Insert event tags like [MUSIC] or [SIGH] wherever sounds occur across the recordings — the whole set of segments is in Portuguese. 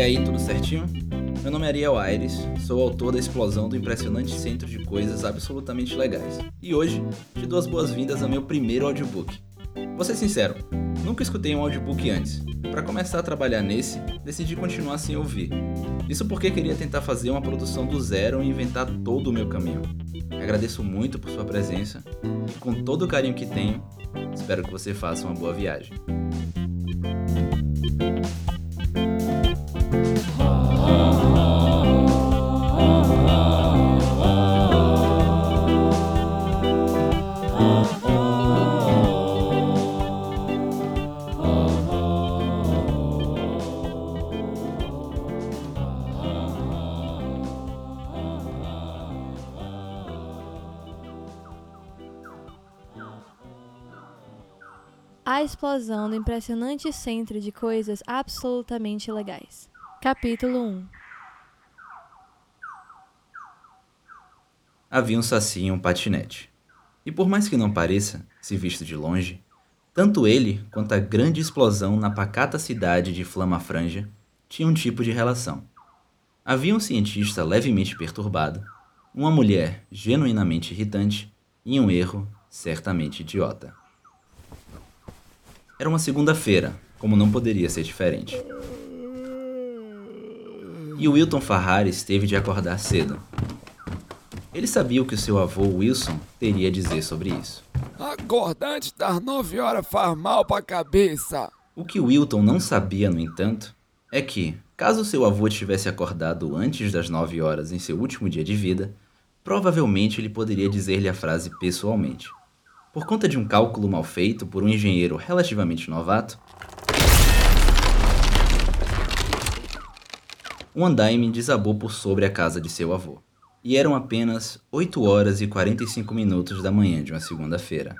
E aí, tudo certinho? Meu nome é Ariel Aires, sou autor da explosão do impressionante centro de coisas absolutamente legais. E hoje te dou as boas-vindas ao meu primeiro audiobook. Vou ser sincero, nunca escutei um audiobook antes. Para começar a trabalhar nesse, decidi continuar sem ouvir. Isso porque queria tentar fazer uma produção do zero e inventar todo o meu caminho. Agradeço muito por sua presença e com todo o carinho que tenho, espero que você faça uma boa viagem. A explosão do impressionante centro de coisas absolutamente legais. Capítulo 1 Havia um saci em um patinete. E por mais que não pareça, se visto de longe, tanto ele quanto a grande explosão na pacata cidade de Flama Franja tinham um tipo de relação. Havia um cientista levemente perturbado, uma mulher genuinamente irritante e um erro certamente idiota. Era uma segunda-feira, como não poderia ser diferente. E o Wilton Farrares teve de acordar cedo. Ele sabia o que seu avô Wilson teria a dizer sobre isso. Acordar antes das nove horas faz mal pra cabeça. O que Wilton não sabia, no entanto, é que, caso seu avô tivesse acordado antes das nove horas em seu último dia de vida, provavelmente ele poderia dizer-lhe a frase pessoalmente. Por conta de um cálculo mal feito por um engenheiro relativamente novato, um andaime desabou por sobre a casa de seu avô. E eram apenas 8 horas e 45 minutos da manhã de uma segunda-feira.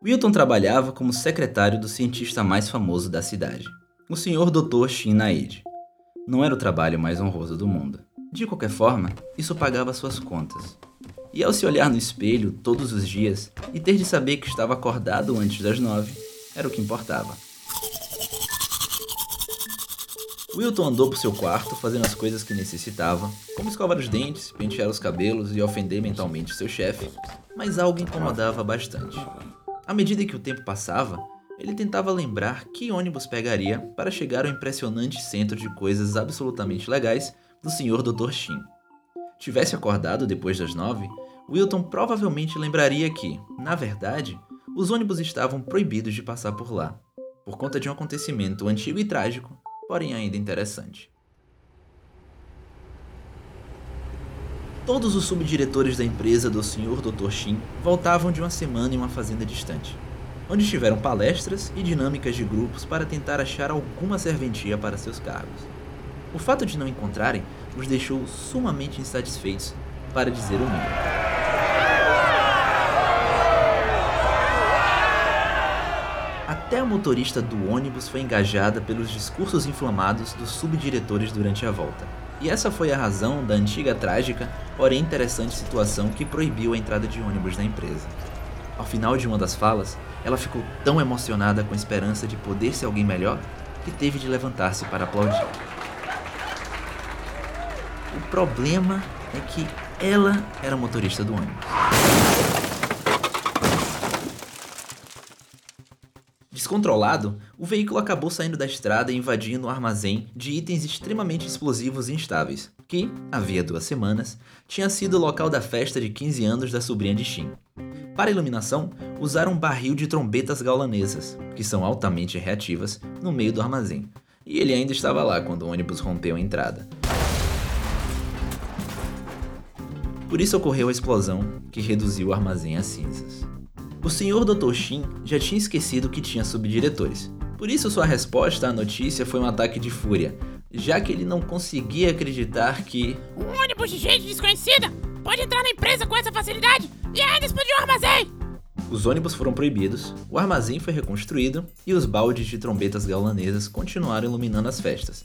Wilton trabalhava como secretário do cientista mais famoso da cidade, o Sr. Dr. Shin Naid. Não era o trabalho mais honroso do mundo. De qualquer forma, isso pagava suas contas. E ao se olhar no espelho todos os dias e ter de saber que estava acordado antes das nove, era o que importava. Wilton andou por seu quarto fazendo as coisas que necessitava, como escovar os dentes, pentear os cabelos e ofender mentalmente seu chefe, mas algo incomodava bastante. À medida que o tempo passava, ele tentava lembrar que ônibus pegaria para chegar ao impressionante centro de coisas absolutamente legais do Sr. Dr. Shin. Tivesse acordado depois das nove, Wilton provavelmente lembraria que, na verdade, os ônibus estavam proibidos de passar por lá, por conta de um acontecimento antigo e trágico, porém ainda interessante. Todos os subdiretores da empresa do Sr. Dr. Shin voltavam de uma semana em uma fazenda distante onde tiveram palestras e dinâmicas de grupos para tentar achar alguma serventia para seus cargos. O fato de não encontrarem os deixou sumamente insatisfeitos, para dizer o mínimo. Até a motorista do ônibus foi engajada pelos discursos inflamados dos subdiretores durante a volta. E essa foi a razão da antiga trágica, porém interessante situação que proibiu a entrada de ônibus na empresa. Ao final de uma das falas, ela ficou tão emocionada com a esperança de poder ser alguém melhor que teve de levantar-se para aplaudir. O problema é que ela era motorista do ônibus. Descontrolado, o veículo acabou saindo da estrada e invadindo um armazém de itens extremamente explosivos e instáveis, que, havia duas semanas, tinha sido o local da festa de 15 anos da sobrinha de Shin. Para iluminação, usaram um barril de trombetas gaulanesas, que são altamente reativas, no meio do armazém. E ele ainda estava lá quando o ônibus rompeu a entrada. Por isso ocorreu a explosão, que reduziu o armazém a cinzas. O senhor Dr. Shin já tinha esquecido que tinha subdiretores. Por isso sua resposta à notícia foi um ataque de fúria, já que ele não conseguia acreditar que um ônibus de gente desconhecida pode entrar na empresa com essa facilidade e ainda explodir o armazém! Os ônibus foram proibidos, o armazém foi reconstruído e os baldes de trombetas gaulanesas continuaram iluminando as festas.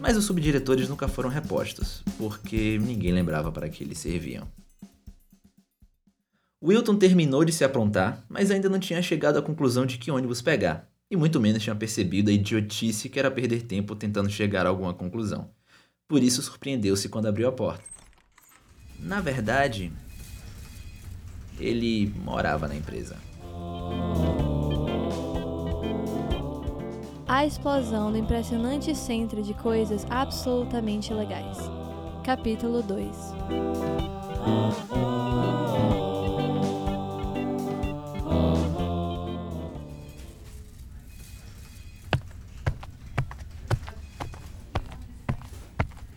Mas os subdiretores nunca foram repostos, porque ninguém lembrava para que eles serviam. Wilton terminou de se aprontar, mas ainda não tinha chegado à conclusão de que ônibus pegar, e muito menos tinha percebido a idiotice que era perder tempo tentando chegar a alguma conclusão. Por isso surpreendeu-se quando abriu a porta. Na verdade, ele morava na empresa. A explosão do impressionante centro de coisas absolutamente legais. Capítulo 2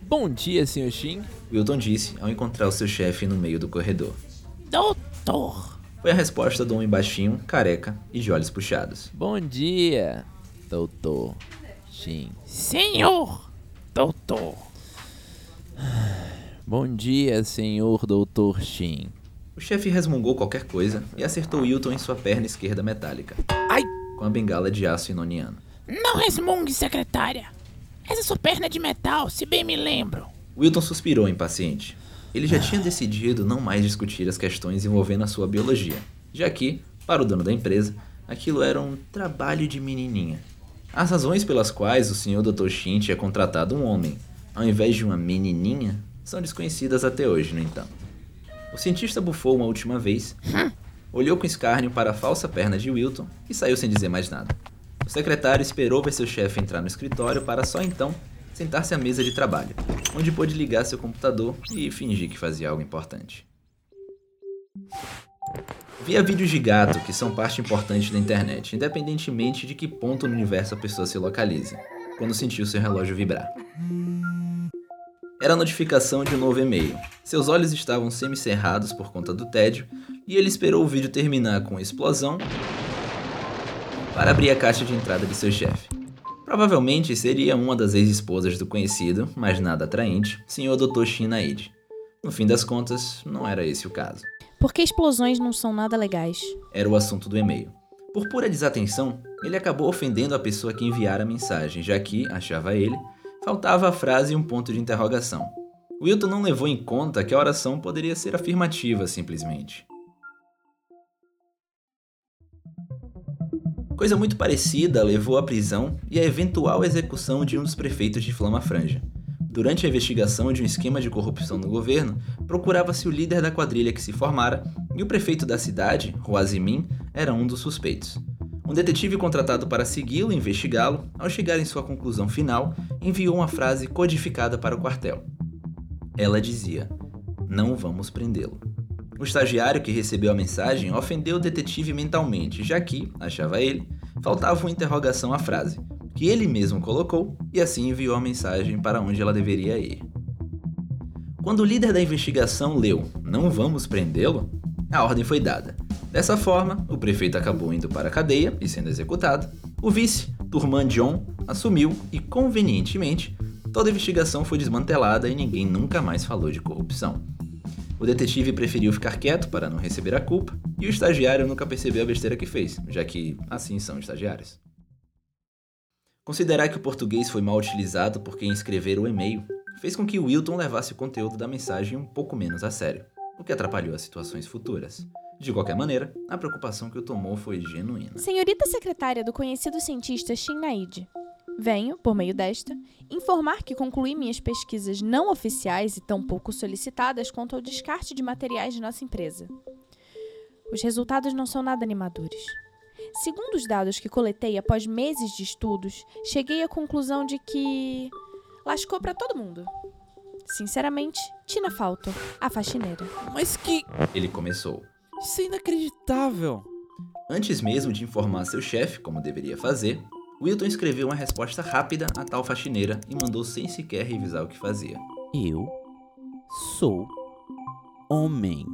Bom dia, Sr. Shin. Wilton disse ao encontrar o seu chefe no meio do corredor. Doutor. Foi a resposta do homem baixinho, careca e de olhos puxados. Bom dia, Doutor Shin. Senhor. Doutor. Bom dia, Senhor Doutor Shin. O chefe resmungou qualquer coisa e acertou Wilton em sua perna esquerda metálica, Ai, com a bengala de aço inoniano. não resmungue, secretária. Essa sua perna é de metal, se bem me lembro. Wilton suspirou impaciente. Ele já tinha decidido não mais discutir as questões envolvendo a sua biologia, já que, para o dono da empresa, aquilo era um trabalho de menininha. As razões pelas quais o Sr. Dr. Shin tinha contratado um homem, ao invés de uma menininha, são desconhecidas até hoje, no entanto. O cientista bufou uma última vez, olhou com escárnio para a falsa perna de Wilton e saiu sem dizer mais nada. O secretário esperou ver seu chefe entrar no escritório para só então sentar-se à mesa de trabalho, onde pôde ligar seu computador e fingir que fazia algo importante. Via vídeos de gato, que são parte importante da internet, independentemente de que ponto no universo a pessoa se localize, quando sentiu seu relógio vibrar. Era a notificação de um novo e-mail. Seus olhos estavam semicerrados por conta do tédio, e ele esperou o vídeo terminar com a explosão para abrir a caixa de entrada de seu chefe. Provavelmente seria uma das ex-esposas do conhecido, mas nada atraente, Sr. Dr. Shin Naid. No fim das contas, não era esse o caso. Por que explosões não são nada legais? Era o assunto do e-mail. Por pura desatenção, ele acabou ofendendo a pessoa que enviara a mensagem, já que, achava ele, faltava a frase e um ponto de interrogação. Wilton não levou em conta que a oração poderia ser afirmativa, simplesmente. Coisa muito parecida levou à prisão e à eventual execução de um dos prefeitos de Flama Franja. Durante a investigação de um esquema de corrupção no governo, procurava-se o líder da quadrilha que se formara e o prefeito da cidade, Huazimin, era um dos suspeitos. Um detetive contratado para segui-lo e investigá-lo, ao chegar em sua conclusão final, enviou uma frase codificada para o quartel. Ela dizia: Não vamos prendê-lo. O estagiário que recebeu a mensagem ofendeu o detetive mentalmente, já que, achava ele, faltava uma interrogação à frase, que ele mesmo colocou e assim enviou a mensagem para onde ela deveria ir. Quando o líder da investigação leu Não vamos prendê-lo, a ordem foi dada. Dessa forma, o prefeito acabou indo para a cadeia e sendo executado. O vice, Turman John, assumiu e, convenientemente, toda a investigação foi desmantelada e ninguém nunca mais falou de corrupção. O detetive preferiu ficar quieto para não receber a culpa, e o estagiário nunca percebeu a besteira que fez, já que assim são estagiários. Considerar que o português foi mal utilizado por quem escrever o e-mail fez com que Wilton levasse o conteúdo da mensagem um pouco menos a sério, o que atrapalhou as situações futuras. De qualquer maneira, a preocupação que o tomou foi genuína. Senhorita secretária do conhecido cientista Shin Naid, venho, por meio desta, informar que concluí minhas pesquisas não oficiais e tão pouco solicitadas quanto ao descarte de materiais de nossa empresa. Os resultados não são nada animadores. Segundo os dados que coletei após meses de estudos, cheguei à conclusão de que. lascou pra todo mundo. Sinceramente, Tina Falto, a faxineira. Mas que. Ele começou. Isso é inacreditável. Antes mesmo de informar seu chefe como deveria fazer, Wilton escreveu uma resposta rápida à tal faxineira e mandou sem sequer revisar o que fazia. Eu sou homem.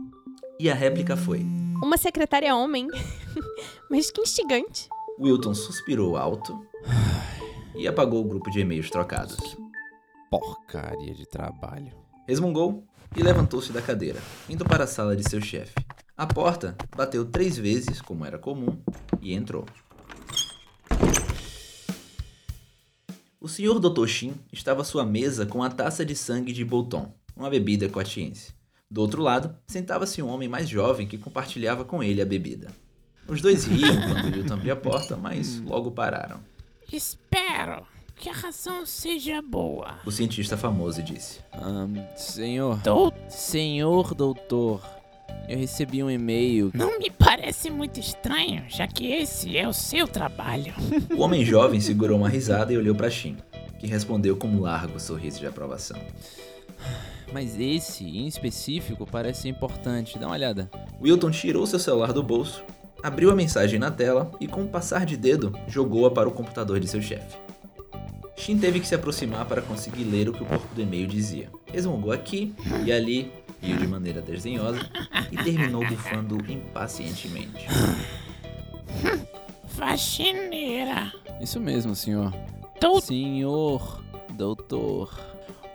E a réplica foi: Uma secretária homem. [LAUGHS] Mas que instigante. Wilton suspirou alto e apagou o grupo de e-mails trocados. Porcaria de trabalho. Resmungou e levantou-se da cadeira, indo para a sala de seu chefe. A porta bateu três vezes, como era comum, e entrou. O senhor Dr. Shin estava à sua mesa com a taça de sangue de Bolton, uma bebida coatiense. Do outro lado, sentava-se um homem mais jovem que compartilhava com ele a bebida. Os dois riam quando Wilton abria a porta, mas logo pararam. Espero que a razão seja boa. O cientista famoso disse: Ahn, senhor. Dou... Senhor doutor, eu recebi um e-mail. Não me parece muito estranho, já que esse é o seu trabalho. [LAUGHS] O homem jovem segurou uma risada e olhou para Shin, que respondeu com um largo sorriso de aprovação. Mas esse, em específico, parece importante. Dá uma olhada. Wilton tirou seu celular do bolso, abriu a mensagem na tela e, com um passar de dedo, jogou-a para o computador de seu chefe. Shin teve que se aproximar para conseguir ler o que o corpo do e-mail dizia. Resmungou aqui e ali, riu de maneira desdenhosa e terminou bufando impacientemente. Faxineira. Isso mesmo, senhor. Dou... Senhor doutor.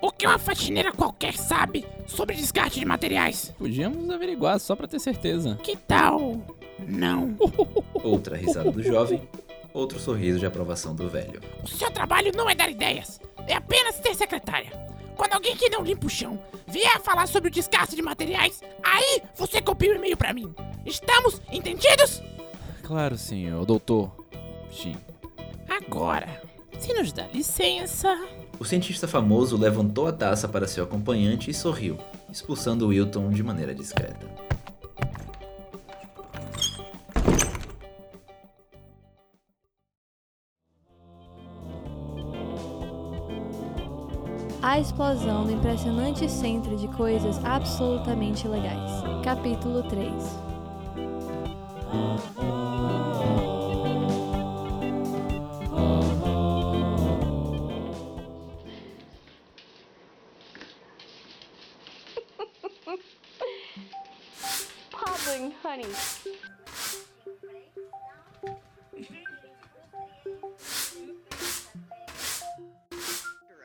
O que uma faxineira qualquer sabe sobre descarte de materiais? Podíamos averiguar só pra ter certeza. Que tal? Não. Outra risada do jovem, outro sorriso de aprovação do velho. O seu trabalho não é dar ideias, é apenas ter secretária. Quando alguém que não limpa o chão vier falar sobre o descarte de materiais, aí você copia o e-mail pra mim. Estamos entendidos? Claro, senhor doutor. Shin. Agora, se nos dá licença. O cientista famoso levantou a taça para seu acompanhante e sorriu, expulsando Wilton de maneira discreta. A explosão do impressionante centro de coisas absolutamente legais. Capítulo 3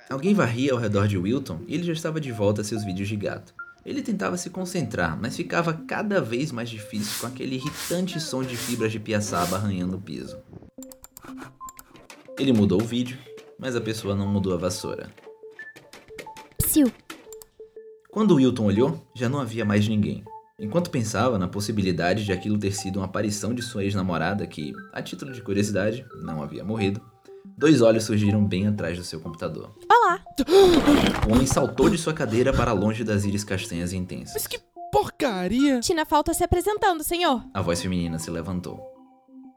Alguém varria ao redor de Wilton e ele já estava de volta a seus vídeos de gato. Ele tentava se concentrar, mas ficava cada vez mais difícil com aquele irritante som de fibras de piaçaba arranhando o piso. Ele mudou o vídeo, mas a pessoa não mudou a vassoura. Psiu. Quando Wilton olhou, já não havia mais ninguém. Enquanto pensava na possibilidade de aquilo ter sido uma aparição de sua ex-namorada, que, a título de curiosidade, não havia morrido, dois olhos surgiram bem atrás do seu computador. Olá. O homem saltou de sua cadeira para longe das íris castanhas e intensas. Mas que porcaria! Tina falta se apresentando, senhor. A voz feminina se levantou.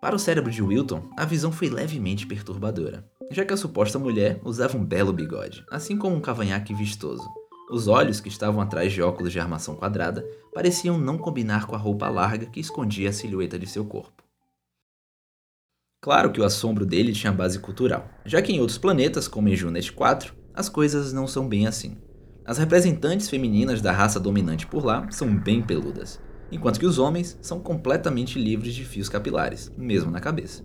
Para o cérebro de Wilton, a visão foi levemente perturbadora, já que a suposta mulher usava um belo bigode, assim como um cavanhaque vistoso. Os olhos, que estavam atrás de óculos de armação quadrada, pareciam não combinar com a roupa larga que escondia a silhueta de seu corpo. Claro que o assombro dele tinha base cultural, já que em outros planetas, como em Junet 4, as coisas não são bem assim. As representantes femininas da raça dominante por lá são bem peludas, enquanto que os homens são completamente livres de fios capilares, mesmo na cabeça.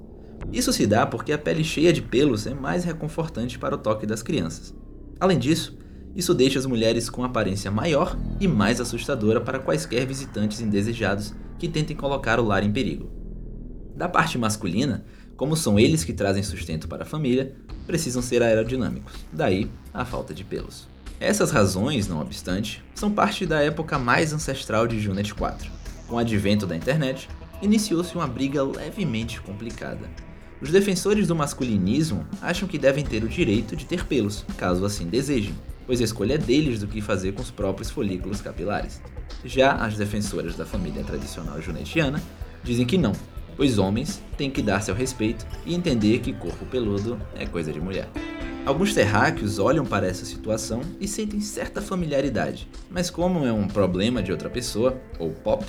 Isso se dá porque a pele cheia de pelos é mais reconfortante para o toque das crianças. Além disso, isso deixa as mulheres com aparência maior e mais assustadora para quaisquer visitantes indesejados que tentem colocar o lar em perigo. Da parte masculina, como são eles que trazem sustento para a família, precisam ser aerodinâmicos, daí a falta de pelos. Essas razões, não obstante, são parte da época mais ancestral de Junet 4. Com o advento da internet, iniciou-se uma briga levemente complicada. Os defensores do masculinismo acham que devem ter o direito de ter pelos, caso assim desejem, pois a escolha é deles do que fazer com os próprios folículos capilares. Já as defensoras da família tradicional junetiana dizem que não, pois homens têm que dar seu respeito e entender que corpo peludo é coisa de mulher. Alguns terráqueos olham para essa situação e sentem certa familiaridade, mas como é um problema de outra pessoa, ou pop,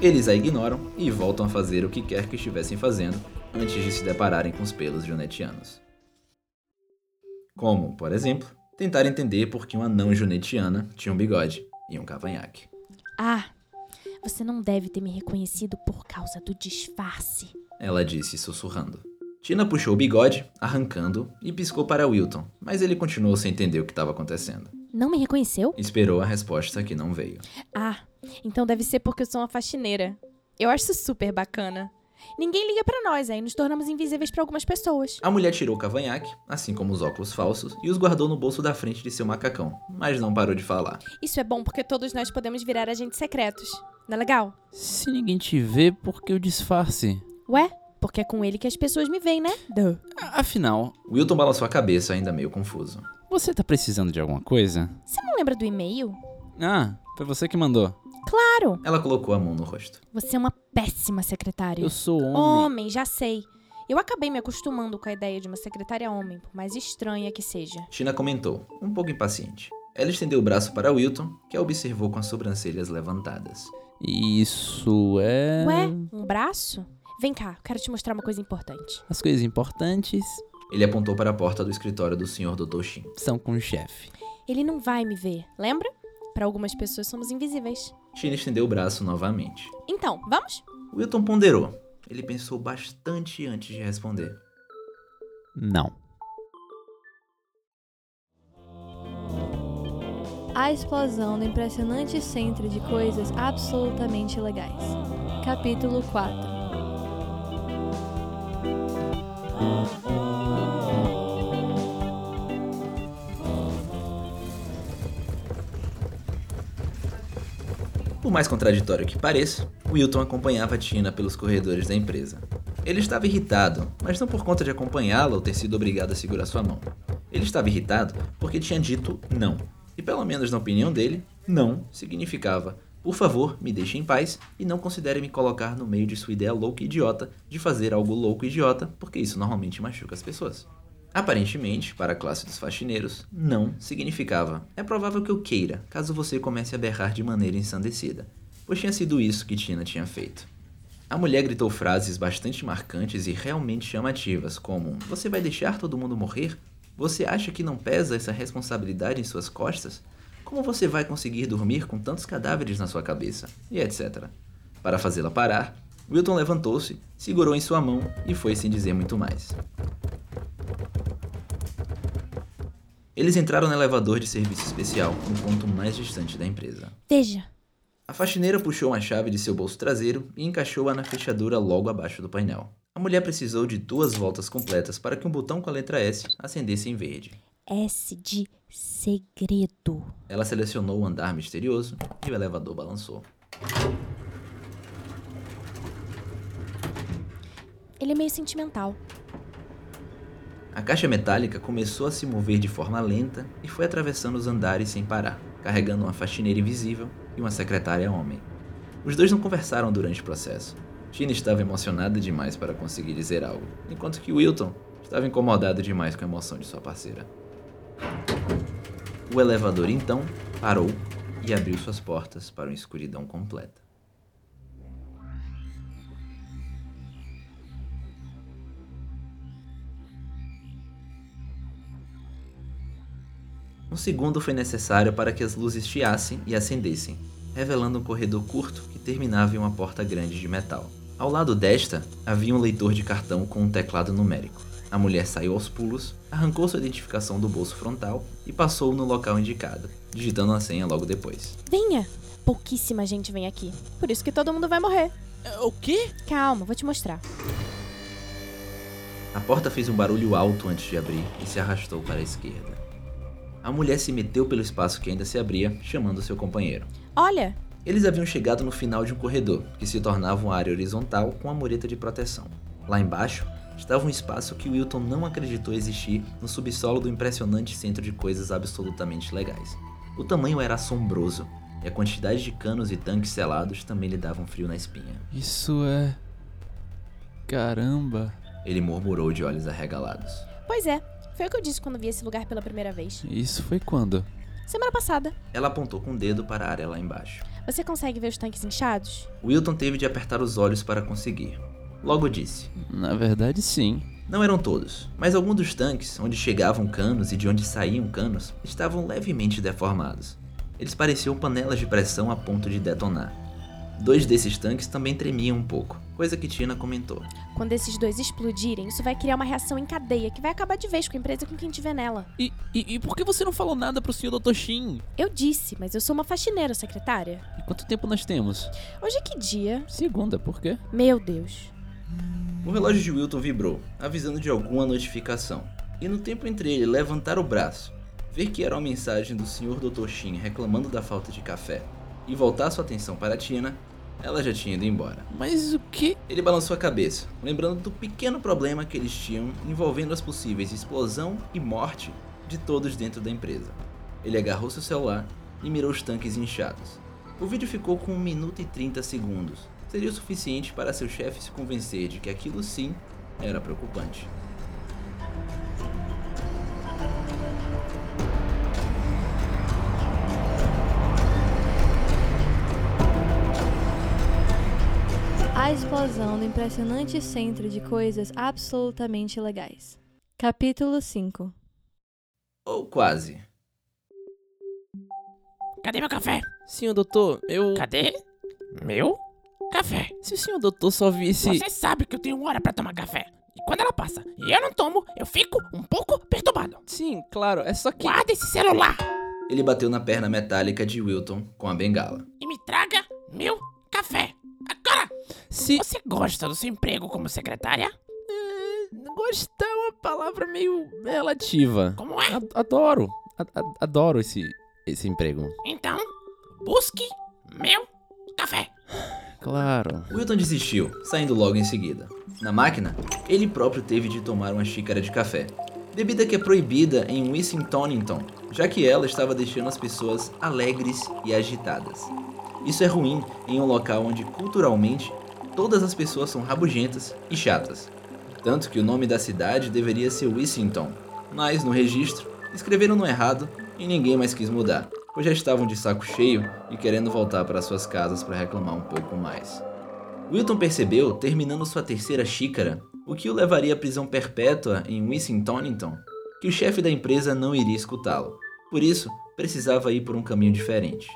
eles a ignoram e voltam a fazer o que quer que estivessem fazendo antes de se depararem com os pelos junetianos. Como, por exemplo, tentar entender por que uma não junetiana tinha um bigode e um cavanhaque. Ah, você não deve ter me reconhecido por causa do disfarce. Ela disse sussurrando. Tina puxou o bigode, arrancando, e piscou para Wilton, mas ele continuou sem entender o que estava acontecendo. Não me reconheceu? Esperou a resposta que não veio. Ah, então deve ser porque eu sou uma faxineira. Eu acho isso super bacana. Ninguém liga pra nós, aí nos tornamos invisíveis pra algumas pessoas. A mulher tirou o cavanhaque, assim como os óculos falsos, e os guardou no bolso da frente de seu macacão, mas não parou de falar. Isso é bom porque todos nós podemos virar agentes secretos. Não é legal? Se ninguém te vê, por que o disfarce? Ué? Porque é com ele que as pessoas me veem, né? Duh. Afinal, Wilton balançou a cabeça, ainda meio confuso. você tá precisando de alguma coisa? Você não lembra do e-mail? Ah, foi você que mandou. Claro! Ela colocou a mão no rosto. Você é uma péssima secretária. Eu sou homem. Homem, já sei. Eu acabei me acostumando com a ideia de uma secretária homem, por mais estranha que seja. Tina comentou, um pouco impaciente. Ela estendeu o braço para Wilton, que a observou com as sobrancelhas levantadas. Isso é. Ué, um braço? Vem cá, quero te mostrar uma coisa importante. As coisas importantes Ele apontou para a porta do escritório do Sr. Dr. Shin. são com o chefe. Ele não vai me ver, lembra? Para algumas pessoas somos invisíveis. Tina estendeu o braço novamente. Então, vamos? Wilton ponderou. Ele pensou bastante antes de responder. Não. A explosão do impressionante centro de coisas absolutamente legais. Capítulo 4 Por mais contraditório que pareça, Wilton acompanhava Tina pelos corredores da empresa. Ele estava irritado, mas não por conta de acompanhá-la ou ter sido obrigado a segurar sua mão. Ele estava irritado porque tinha dito não. E pelo menos na opinião dele, não significava por favor, me deixe em paz e não considere me colocar no meio de sua ideia louca e idiota de fazer algo louco e idiota, porque isso normalmente machuca as pessoas. Aparentemente, para a classe dos faxineiros, não significava é provável que eu queira, caso você comece a berrar de maneira ensandecida, pois tinha sido isso que Tina tinha feito. A mulher gritou frases bastante marcantes e realmente chamativas, como: Você vai deixar todo mundo morrer? Você acha que não pesa essa responsabilidade em suas costas? Como você vai conseguir dormir com tantos cadáveres na sua cabeça? E etc. Para fazê-la parar, Wilton levantou-se, segurou em sua mão e foi sem dizer muito mais. Eles entraram no elevador de serviço especial, no ponto mais distante da empresa. Veja. A faxineira puxou uma chave de seu bolso traseiro e encaixou-a na fechadura logo abaixo do painel. A mulher precisou de duas voltas completas para que um botão com a letra S acendesse em verde. S de segredo. Ela selecionou o andar misterioso e o elevador balançou. Ele é meio sentimental. A caixa metálica começou a se mover de forma lenta e foi atravessando os andares sem parar, carregando uma faxineira invisível e uma secretária homem. Os dois não conversaram durante o processo. Tina estava emocionada demais para conseguir dizer algo, enquanto que Wilton estava incomodado demais com a emoção de sua parceira. O elevador então parou e abriu suas portas para uma escuridão completa. Um segundo foi necessário para que as luzes chiassem e acendessem, revelando um corredor curto que terminava em uma porta grande de metal. Ao lado desta, havia um leitor de cartão com um teclado numérico. A mulher saiu aos pulos, arrancou sua identificação do bolso frontal e passou no local indicado, digitando a senha logo depois. Venha! Pouquíssima gente vem aqui. Por isso que todo mundo vai morrer. É, O quê? Calma, vou te mostrar. A porta fez um barulho alto antes de abrir e se arrastou para a esquerda. A mulher se meteu pelo espaço que ainda se abria, chamando seu companheiro. Olha, Eles haviam chegado no final de um corredor, que se tornava uma área horizontal com uma mureta de proteção. Lá embaixo estava um espaço que Wilton não acreditou existir no subsolo do impressionante centro de coisas absolutamente legais. O tamanho era assombroso, e a quantidade de canos e tanques selados também lhe davam frio na espinha. Isso é. Caramba. Ele murmurou de olhos arregalados. pois é. Foi o que eu disse quando vi esse lugar pela primeira vez. Isso foi quando? Semana passada. Ela apontou com o dedo para a área lá embaixo. Você consegue ver os tanques inchados? Wilton teve de apertar os olhos para conseguir. Logo disse: Na verdade, sim. Não eram todos, mas alguns dos tanques, onde chegavam canos e de onde saíam canos, estavam levemente deformados. Eles pareciam panelas de pressão a ponto de detonar. Dois desses tanques também tremiam um pouco, coisa que Tina comentou. Quando esses dois explodirem, isso vai criar uma reação em cadeia que vai acabar de vez com a empresa e com quem tiver nela. E, e, e por que você não falou nada pro senhor Dr. Shin? Eu disse, mas eu sou uma faxineira, secretária. E quanto tempo nós temos? Hoje é que dia? Segunda, por quê? Meu Deus. O relógio de Wilton vibrou, avisando de alguma notificação. E no tempo entre ele levantar o braço, ver que era uma mensagem do Sr. Dr. Shin reclamando da falta de café e voltar sua atenção para Tina, ela já tinha ido embora. Mas o que? Ele balançou a cabeça, lembrando do pequeno problema que eles tinham envolvendo as possíveis explosão e morte de todos dentro da empresa. Ele agarrou seu celular e mirou os tanques inchados. O vídeo ficou com 1 minuto e 30 segundos. Seria o suficiente para seu chefe se convencer de que aquilo sim era preocupante. A explosão do impressionante centro de coisas absolutamente legais. Capítulo 5 Ou quase. Cadê meu café? Senhor doutor, eu. Cadê? Meu café. Se o senhor doutor só visse. Você sabe que eu tenho uma hora pra tomar café. E quando ela passa e eu não tomo, eu fico um pouco perturbado. Sim, claro, é só que. Guarda esse celular Ele bateu na perna metálica de Wilton com a bengala. e me traga meu café. Se. Você gosta do seu emprego como secretária? Gostar é uma palavra meio relativa. Como é? Ad- Adoro. A- Adoro esse, esse emprego. Então, busque meu café. Claro. Wilton desistiu, saindo logo em seguida. Na máquina, ele próprio teve de tomar uma xícara de café. Bebida que é proibida em Wissingtonington, já que ela estava deixando as pessoas alegres e agitadas. Isso é ruim em um local onde culturalmente todas as pessoas são rabugentas e chatas. Tanto que o nome da cidade deveria ser Wissington, mas no registro escreveram no errado e ninguém mais quis mudar, pois já estavam de saco cheio e querendo voltar para suas casas para reclamar um pouco mais. Wilton percebeu, terminando sua terceira xícara, o que o levaria à prisão perpétua em Wissingtonington, que o chefe da empresa não iria escutá-lo. Por isso, precisava ir por um caminho diferente.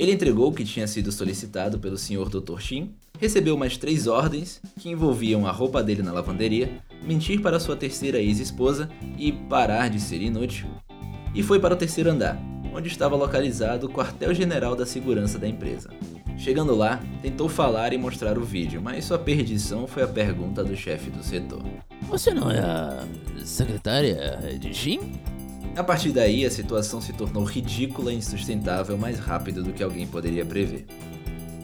Ele entregou o que tinha sido solicitado pelo Sr. Dr. Shin, recebeu mais três ordens, que envolviam a roupa dele na lavanderia, mentir para sua terceira ex-esposa e parar de ser inútil, e foi para o terceiro andar, onde estava localizado o quartel-general da segurança da empresa. Chegando lá, tentou falar e mostrar o vídeo, mas sua perdição foi a pergunta do chefe do setor. Você não é a secretária de Jim? A partir daí, a situação se tornou ridícula e insustentável mais rápido do que alguém poderia prever.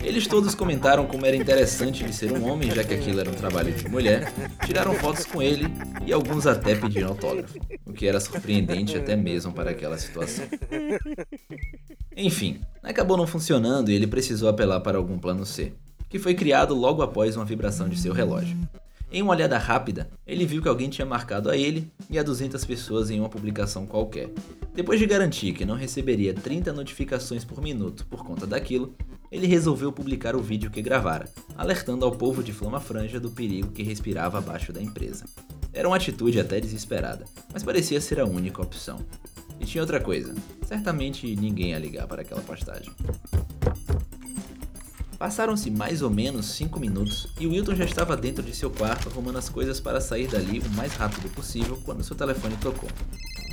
Eles todos comentaram como era interessante ele ser um homem, já que aquilo era um trabalho de mulher, tiraram fotos com ele e alguns até pediram autógrafo, o que era surpreendente até mesmo para aquela situação. Enfim, acabou não funcionando e ele precisou apelar para algum plano C, que foi criado logo após uma vibração de seu relógio. Em uma olhada rápida, ele viu que alguém tinha marcado a ele e a 200 pessoas em uma publicação qualquer. Depois de garantir que não receberia 30 notificações por minuto por conta daquilo, ele resolveu publicar o vídeo que gravara, alertando ao povo de Flama Franja do perigo que respirava abaixo da empresa. Era uma atitude até desesperada, mas parecia ser a única opção. E tinha outra coisa: certamente ninguém ia ligar para aquela postagem. Passaram-se mais ou menos 5 minutos e Wilton já estava dentro de seu quarto arrumando as coisas para sair dali o mais rápido possível quando seu telefone tocou.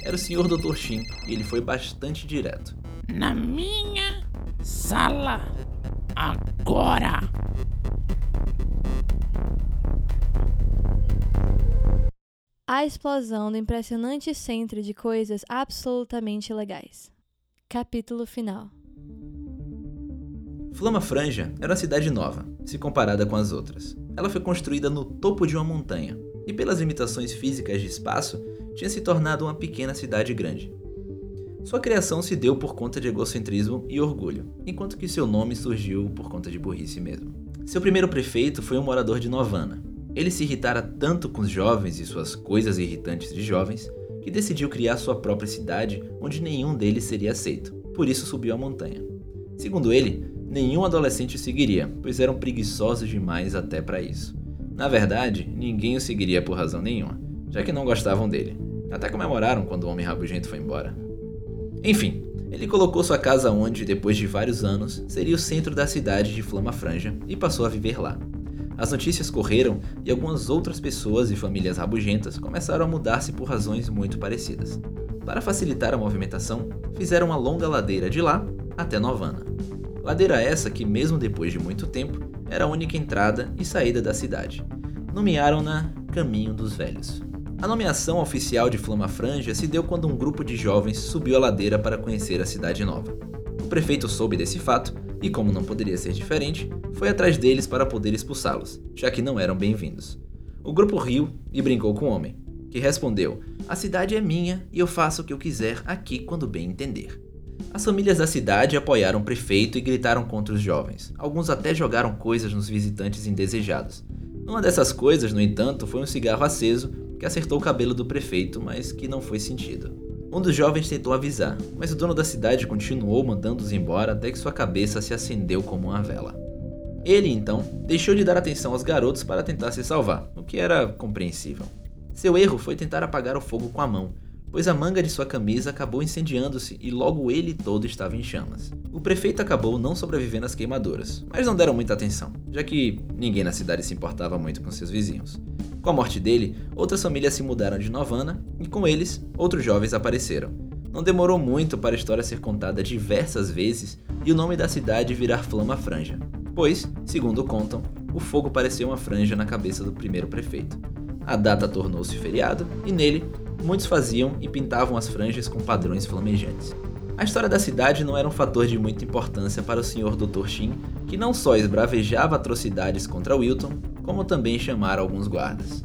Era o Sr. Dr. Shin e ele foi bastante direto. Na minha sala. Agora. A explosão do impressionante centro de coisas absolutamente legais. Capítulo final. Flama Franja era uma cidade nova, se comparada com as outras. Ela foi construída no topo de uma montanha e, pelas limitações físicas de espaço, tinha se tornado uma pequena cidade grande. Sua criação se deu por conta de egocentrismo e orgulho, enquanto que seu nome surgiu por conta de burrice mesmo. Seu primeiro prefeito foi um morador de Novana. Ele se irritara tanto com os jovens e suas coisas irritantes de jovens que decidiu criar sua própria cidade onde nenhum deles seria aceito. Por isso subiu a montanha. Segundo ele, nenhum adolescente o seguiria, pois eram preguiçosos demais até para isso. Na verdade, ninguém o seguiria por razão nenhuma, já que não gostavam dele. Até comemoraram quando o homem rabugento foi embora. Enfim, ele colocou sua casa onde, depois de vários anos, seria o centro da cidade de Flama Franja e passou a viver lá. As notícias correram e algumas outras pessoas e famílias rabugentas começaram a mudar-se por razões muito parecidas. Para facilitar a movimentação, fizeram uma longa ladeira de lá até Novana. Ladeira essa que, mesmo depois de muito tempo, era a única entrada e saída da cidade. Nomearam-na Caminho dos Velhos. A nomeação oficial de Flama Franja se deu quando um grupo de jovens subiu a ladeira para conhecer a cidade nova. O prefeito soube desse fato e, como não poderia ser diferente, foi atrás deles para poder expulsá-los, já que não eram bem-vindos. O grupo riu e brincou com o homem, que respondeu: A cidade é minha e eu faço o que eu quiser aqui quando bem entender. As famílias da cidade apoiaram o prefeito e gritaram contra os jovens. Alguns até jogaram coisas nos visitantes indesejados. Uma dessas coisas, no entanto, foi um cigarro aceso que acertou o cabelo do prefeito, mas que não foi sentido. Um dos jovens tentou avisar, mas o dono da cidade continuou mandando-os embora até que sua cabeça se acendeu como uma vela. Ele, então, deixou de dar atenção aos garotos para tentar se salvar, o que era compreensível. Seu erro foi tentar apagar o fogo com a mão, pois a manga de sua camisa acabou incendiando-se e logo ele todo estava em chamas. O prefeito acabou não sobrevivendo às queimaduras, mas não deram muita atenção, já que ninguém na cidade se importava muito com seus vizinhos. Com a morte dele, outras famílias se mudaram de Novana e com eles, outros jovens apareceram. Não demorou muito para a história ser contada diversas vezes e o nome da cidade virar Flama Franja, pois, segundo contam, o fogo pareceu uma franja na cabeça do primeiro prefeito. A data tornou-se feriado e nele muitos faziam e pintavam as franjas com padrões flamejantes. A história da cidade não era um fator de muita importância para o Sr. Dr. Shin, que não só esbravejava atrocidades contra Wilton, como também chamara alguns guardas.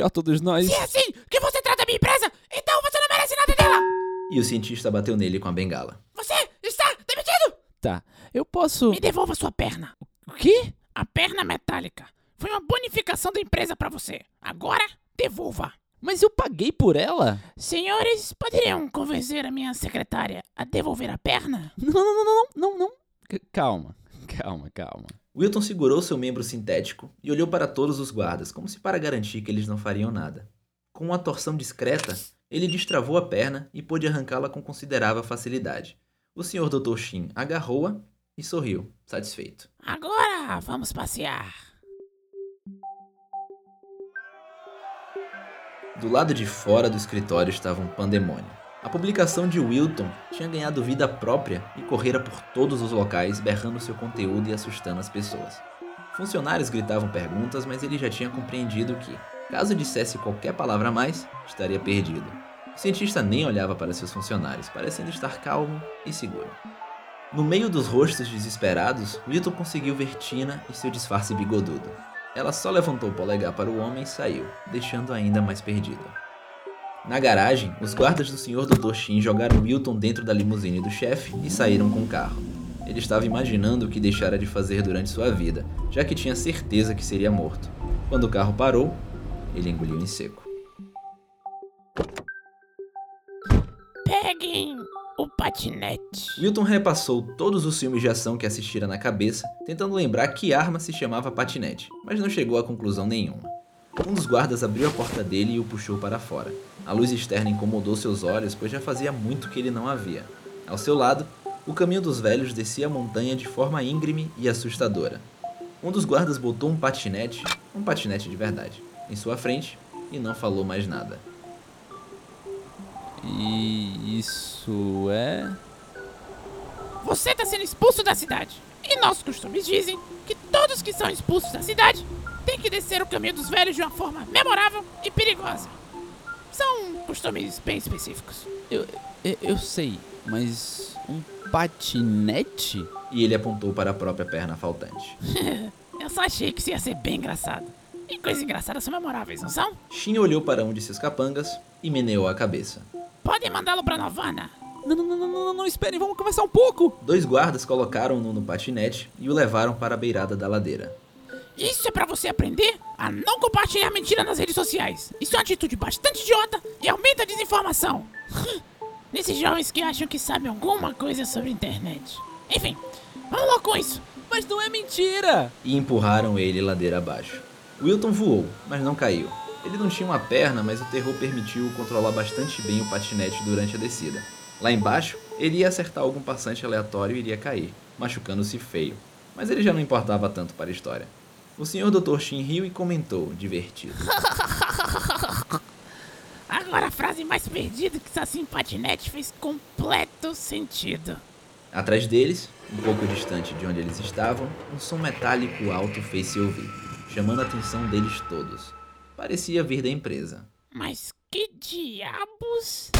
Melhor todos nós. Se é assim que você trata a minha empresa, então você não merece nada dela! E o cientista bateu nele com a bengala. Você está demitido! Tá, eu posso. Me devolva sua perna. O quê? A perna metálica. Foi uma bonificação da empresa pra você. Agora, devolva. Mas eu paguei por ela? Senhores, poderiam convencer a minha secretária a devolver a perna? Não, não, não, não, não, não. C- Calma, calma, calma. Wilton segurou seu membro sintético e olhou para todos os guardas, como se para garantir que eles não fariam nada. Com uma torção discreta, ele destravou a perna e pôde arrancá-la com considerável facilidade. O Sr. Dr. Shin agarrou-a e sorriu, satisfeito. Agora vamos passear. Do lado de fora do escritório estava um pandemônio. A publicação de Wilton tinha ganhado vida própria e correra por todos os locais, berrando seu conteúdo e assustando as pessoas. Funcionários gritavam perguntas, mas ele já tinha compreendido que, caso dissesse qualquer palavra a mais, estaria perdido. O cientista nem olhava para seus funcionários, parecendo estar calmo e seguro. No meio dos rostos desesperados, Wilton conseguiu ver Tina e seu disfarce bigodudo. Ela só levantou o polegar para o homem e saiu, deixando ainda mais perdido. Na garagem, os guardas do Sr. Dr. Shin jogaram Wilton dentro da limusine do chefe e saíram com o carro. Ele estava imaginando o que deixara de fazer durante sua vida, já que tinha certeza que seria morto. Quando o carro parou, ele engoliu em seco. Peguem o patinete. Wilton repassou todos os filmes de ação que assistira na cabeça, tentando lembrar que arma se chamava patinete, mas não chegou a conclusão nenhuma. Um dos guardas abriu a porta dele e o puxou para fora. A luz externa incomodou seus olhos, pois já fazia muito que ele não a via. Ao seu lado, o caminho dos velhos descia a montanha de forma íngreme e assustadora. Um dos guardas botou um patinete, um patinete de verdade, em sua frente e não falou mais nada. E isso é. Você está sendo expulso da cidade. E nossos costumes dizem que todos que são expulsos da cidade têm que descer o caminho dos velhos de uma forma memorável e perigosa. São costumes bem específicos. Eu, eu, eu sei, mas um patinete? E ele apontou para a própria perna faltante. [LAUGHS] Eu só achei que isso ia ser bem engraçado. E coisas engraçadas são memoráveis, não são? Shin olhou para um de seus capangas e meneou a cabeça. Podem mandá-lo pra Novana. Não, não, não, não, não, não, esperem, vamos conversar um pouco. Dois guardas colocaram-no no patinete e o levaram para a beirada da ladeira. Isso é pra você aprender a não compartilhar mentira nas redes sociais. Isso é uma atitude bastante idiota e aumenta a desinformação. Nesses jovens que acham que sabem alguma coisa sobre a internet. Enfim, vamos logo com isso. Mas não é mentira. E empurraram ele ladeira abaixo. Wilton voou, mas não caiu. Ele não tinha uma perna, mas o terror permitiu controlar bastante bem o patinete durante a descida. Lá embaixo, ele ia acertar algum passante aleatório e iria cair, machucando-se feio. Mas ele já não importava tanto para a história. O senhor Dr. Shin riu e comentou, divertido. [LAUGHS] Agora a frase mais perdida que em patinete fez completo sentido. Atrás deles, um pouco distante de onde eles estavam, um som metálico alto fez-se ouvir, chamando a atenção deles todos. Parecia vir da empresa. Mas que diabos?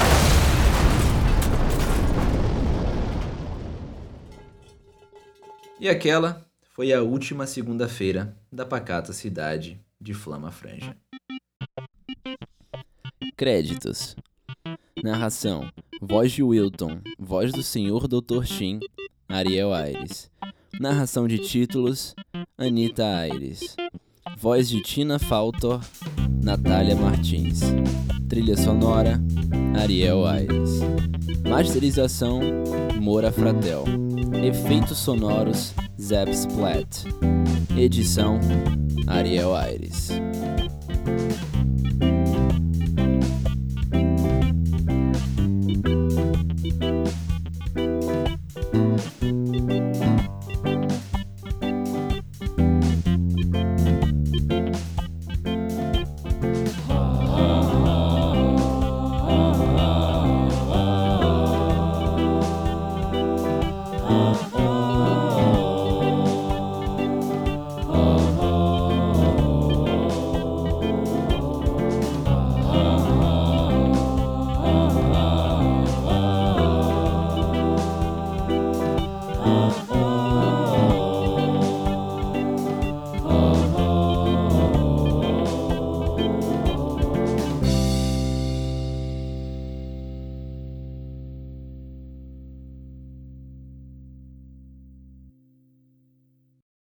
E aquela foi a última segunda-feira da pacata cidade de Flama Franja. Créditos. Narração: Voz de Wilton, voz do Senhor Dr. Shin, Ariel Aires. Narração de títulos: Anita Aires. Voz de Tina Faltor, Natália Martins. Trilha sonora: Ariel Aires. Masterização: Moura Fratel. Efeitos sonoros: Zeb Splat. Edição: Ariel Aires.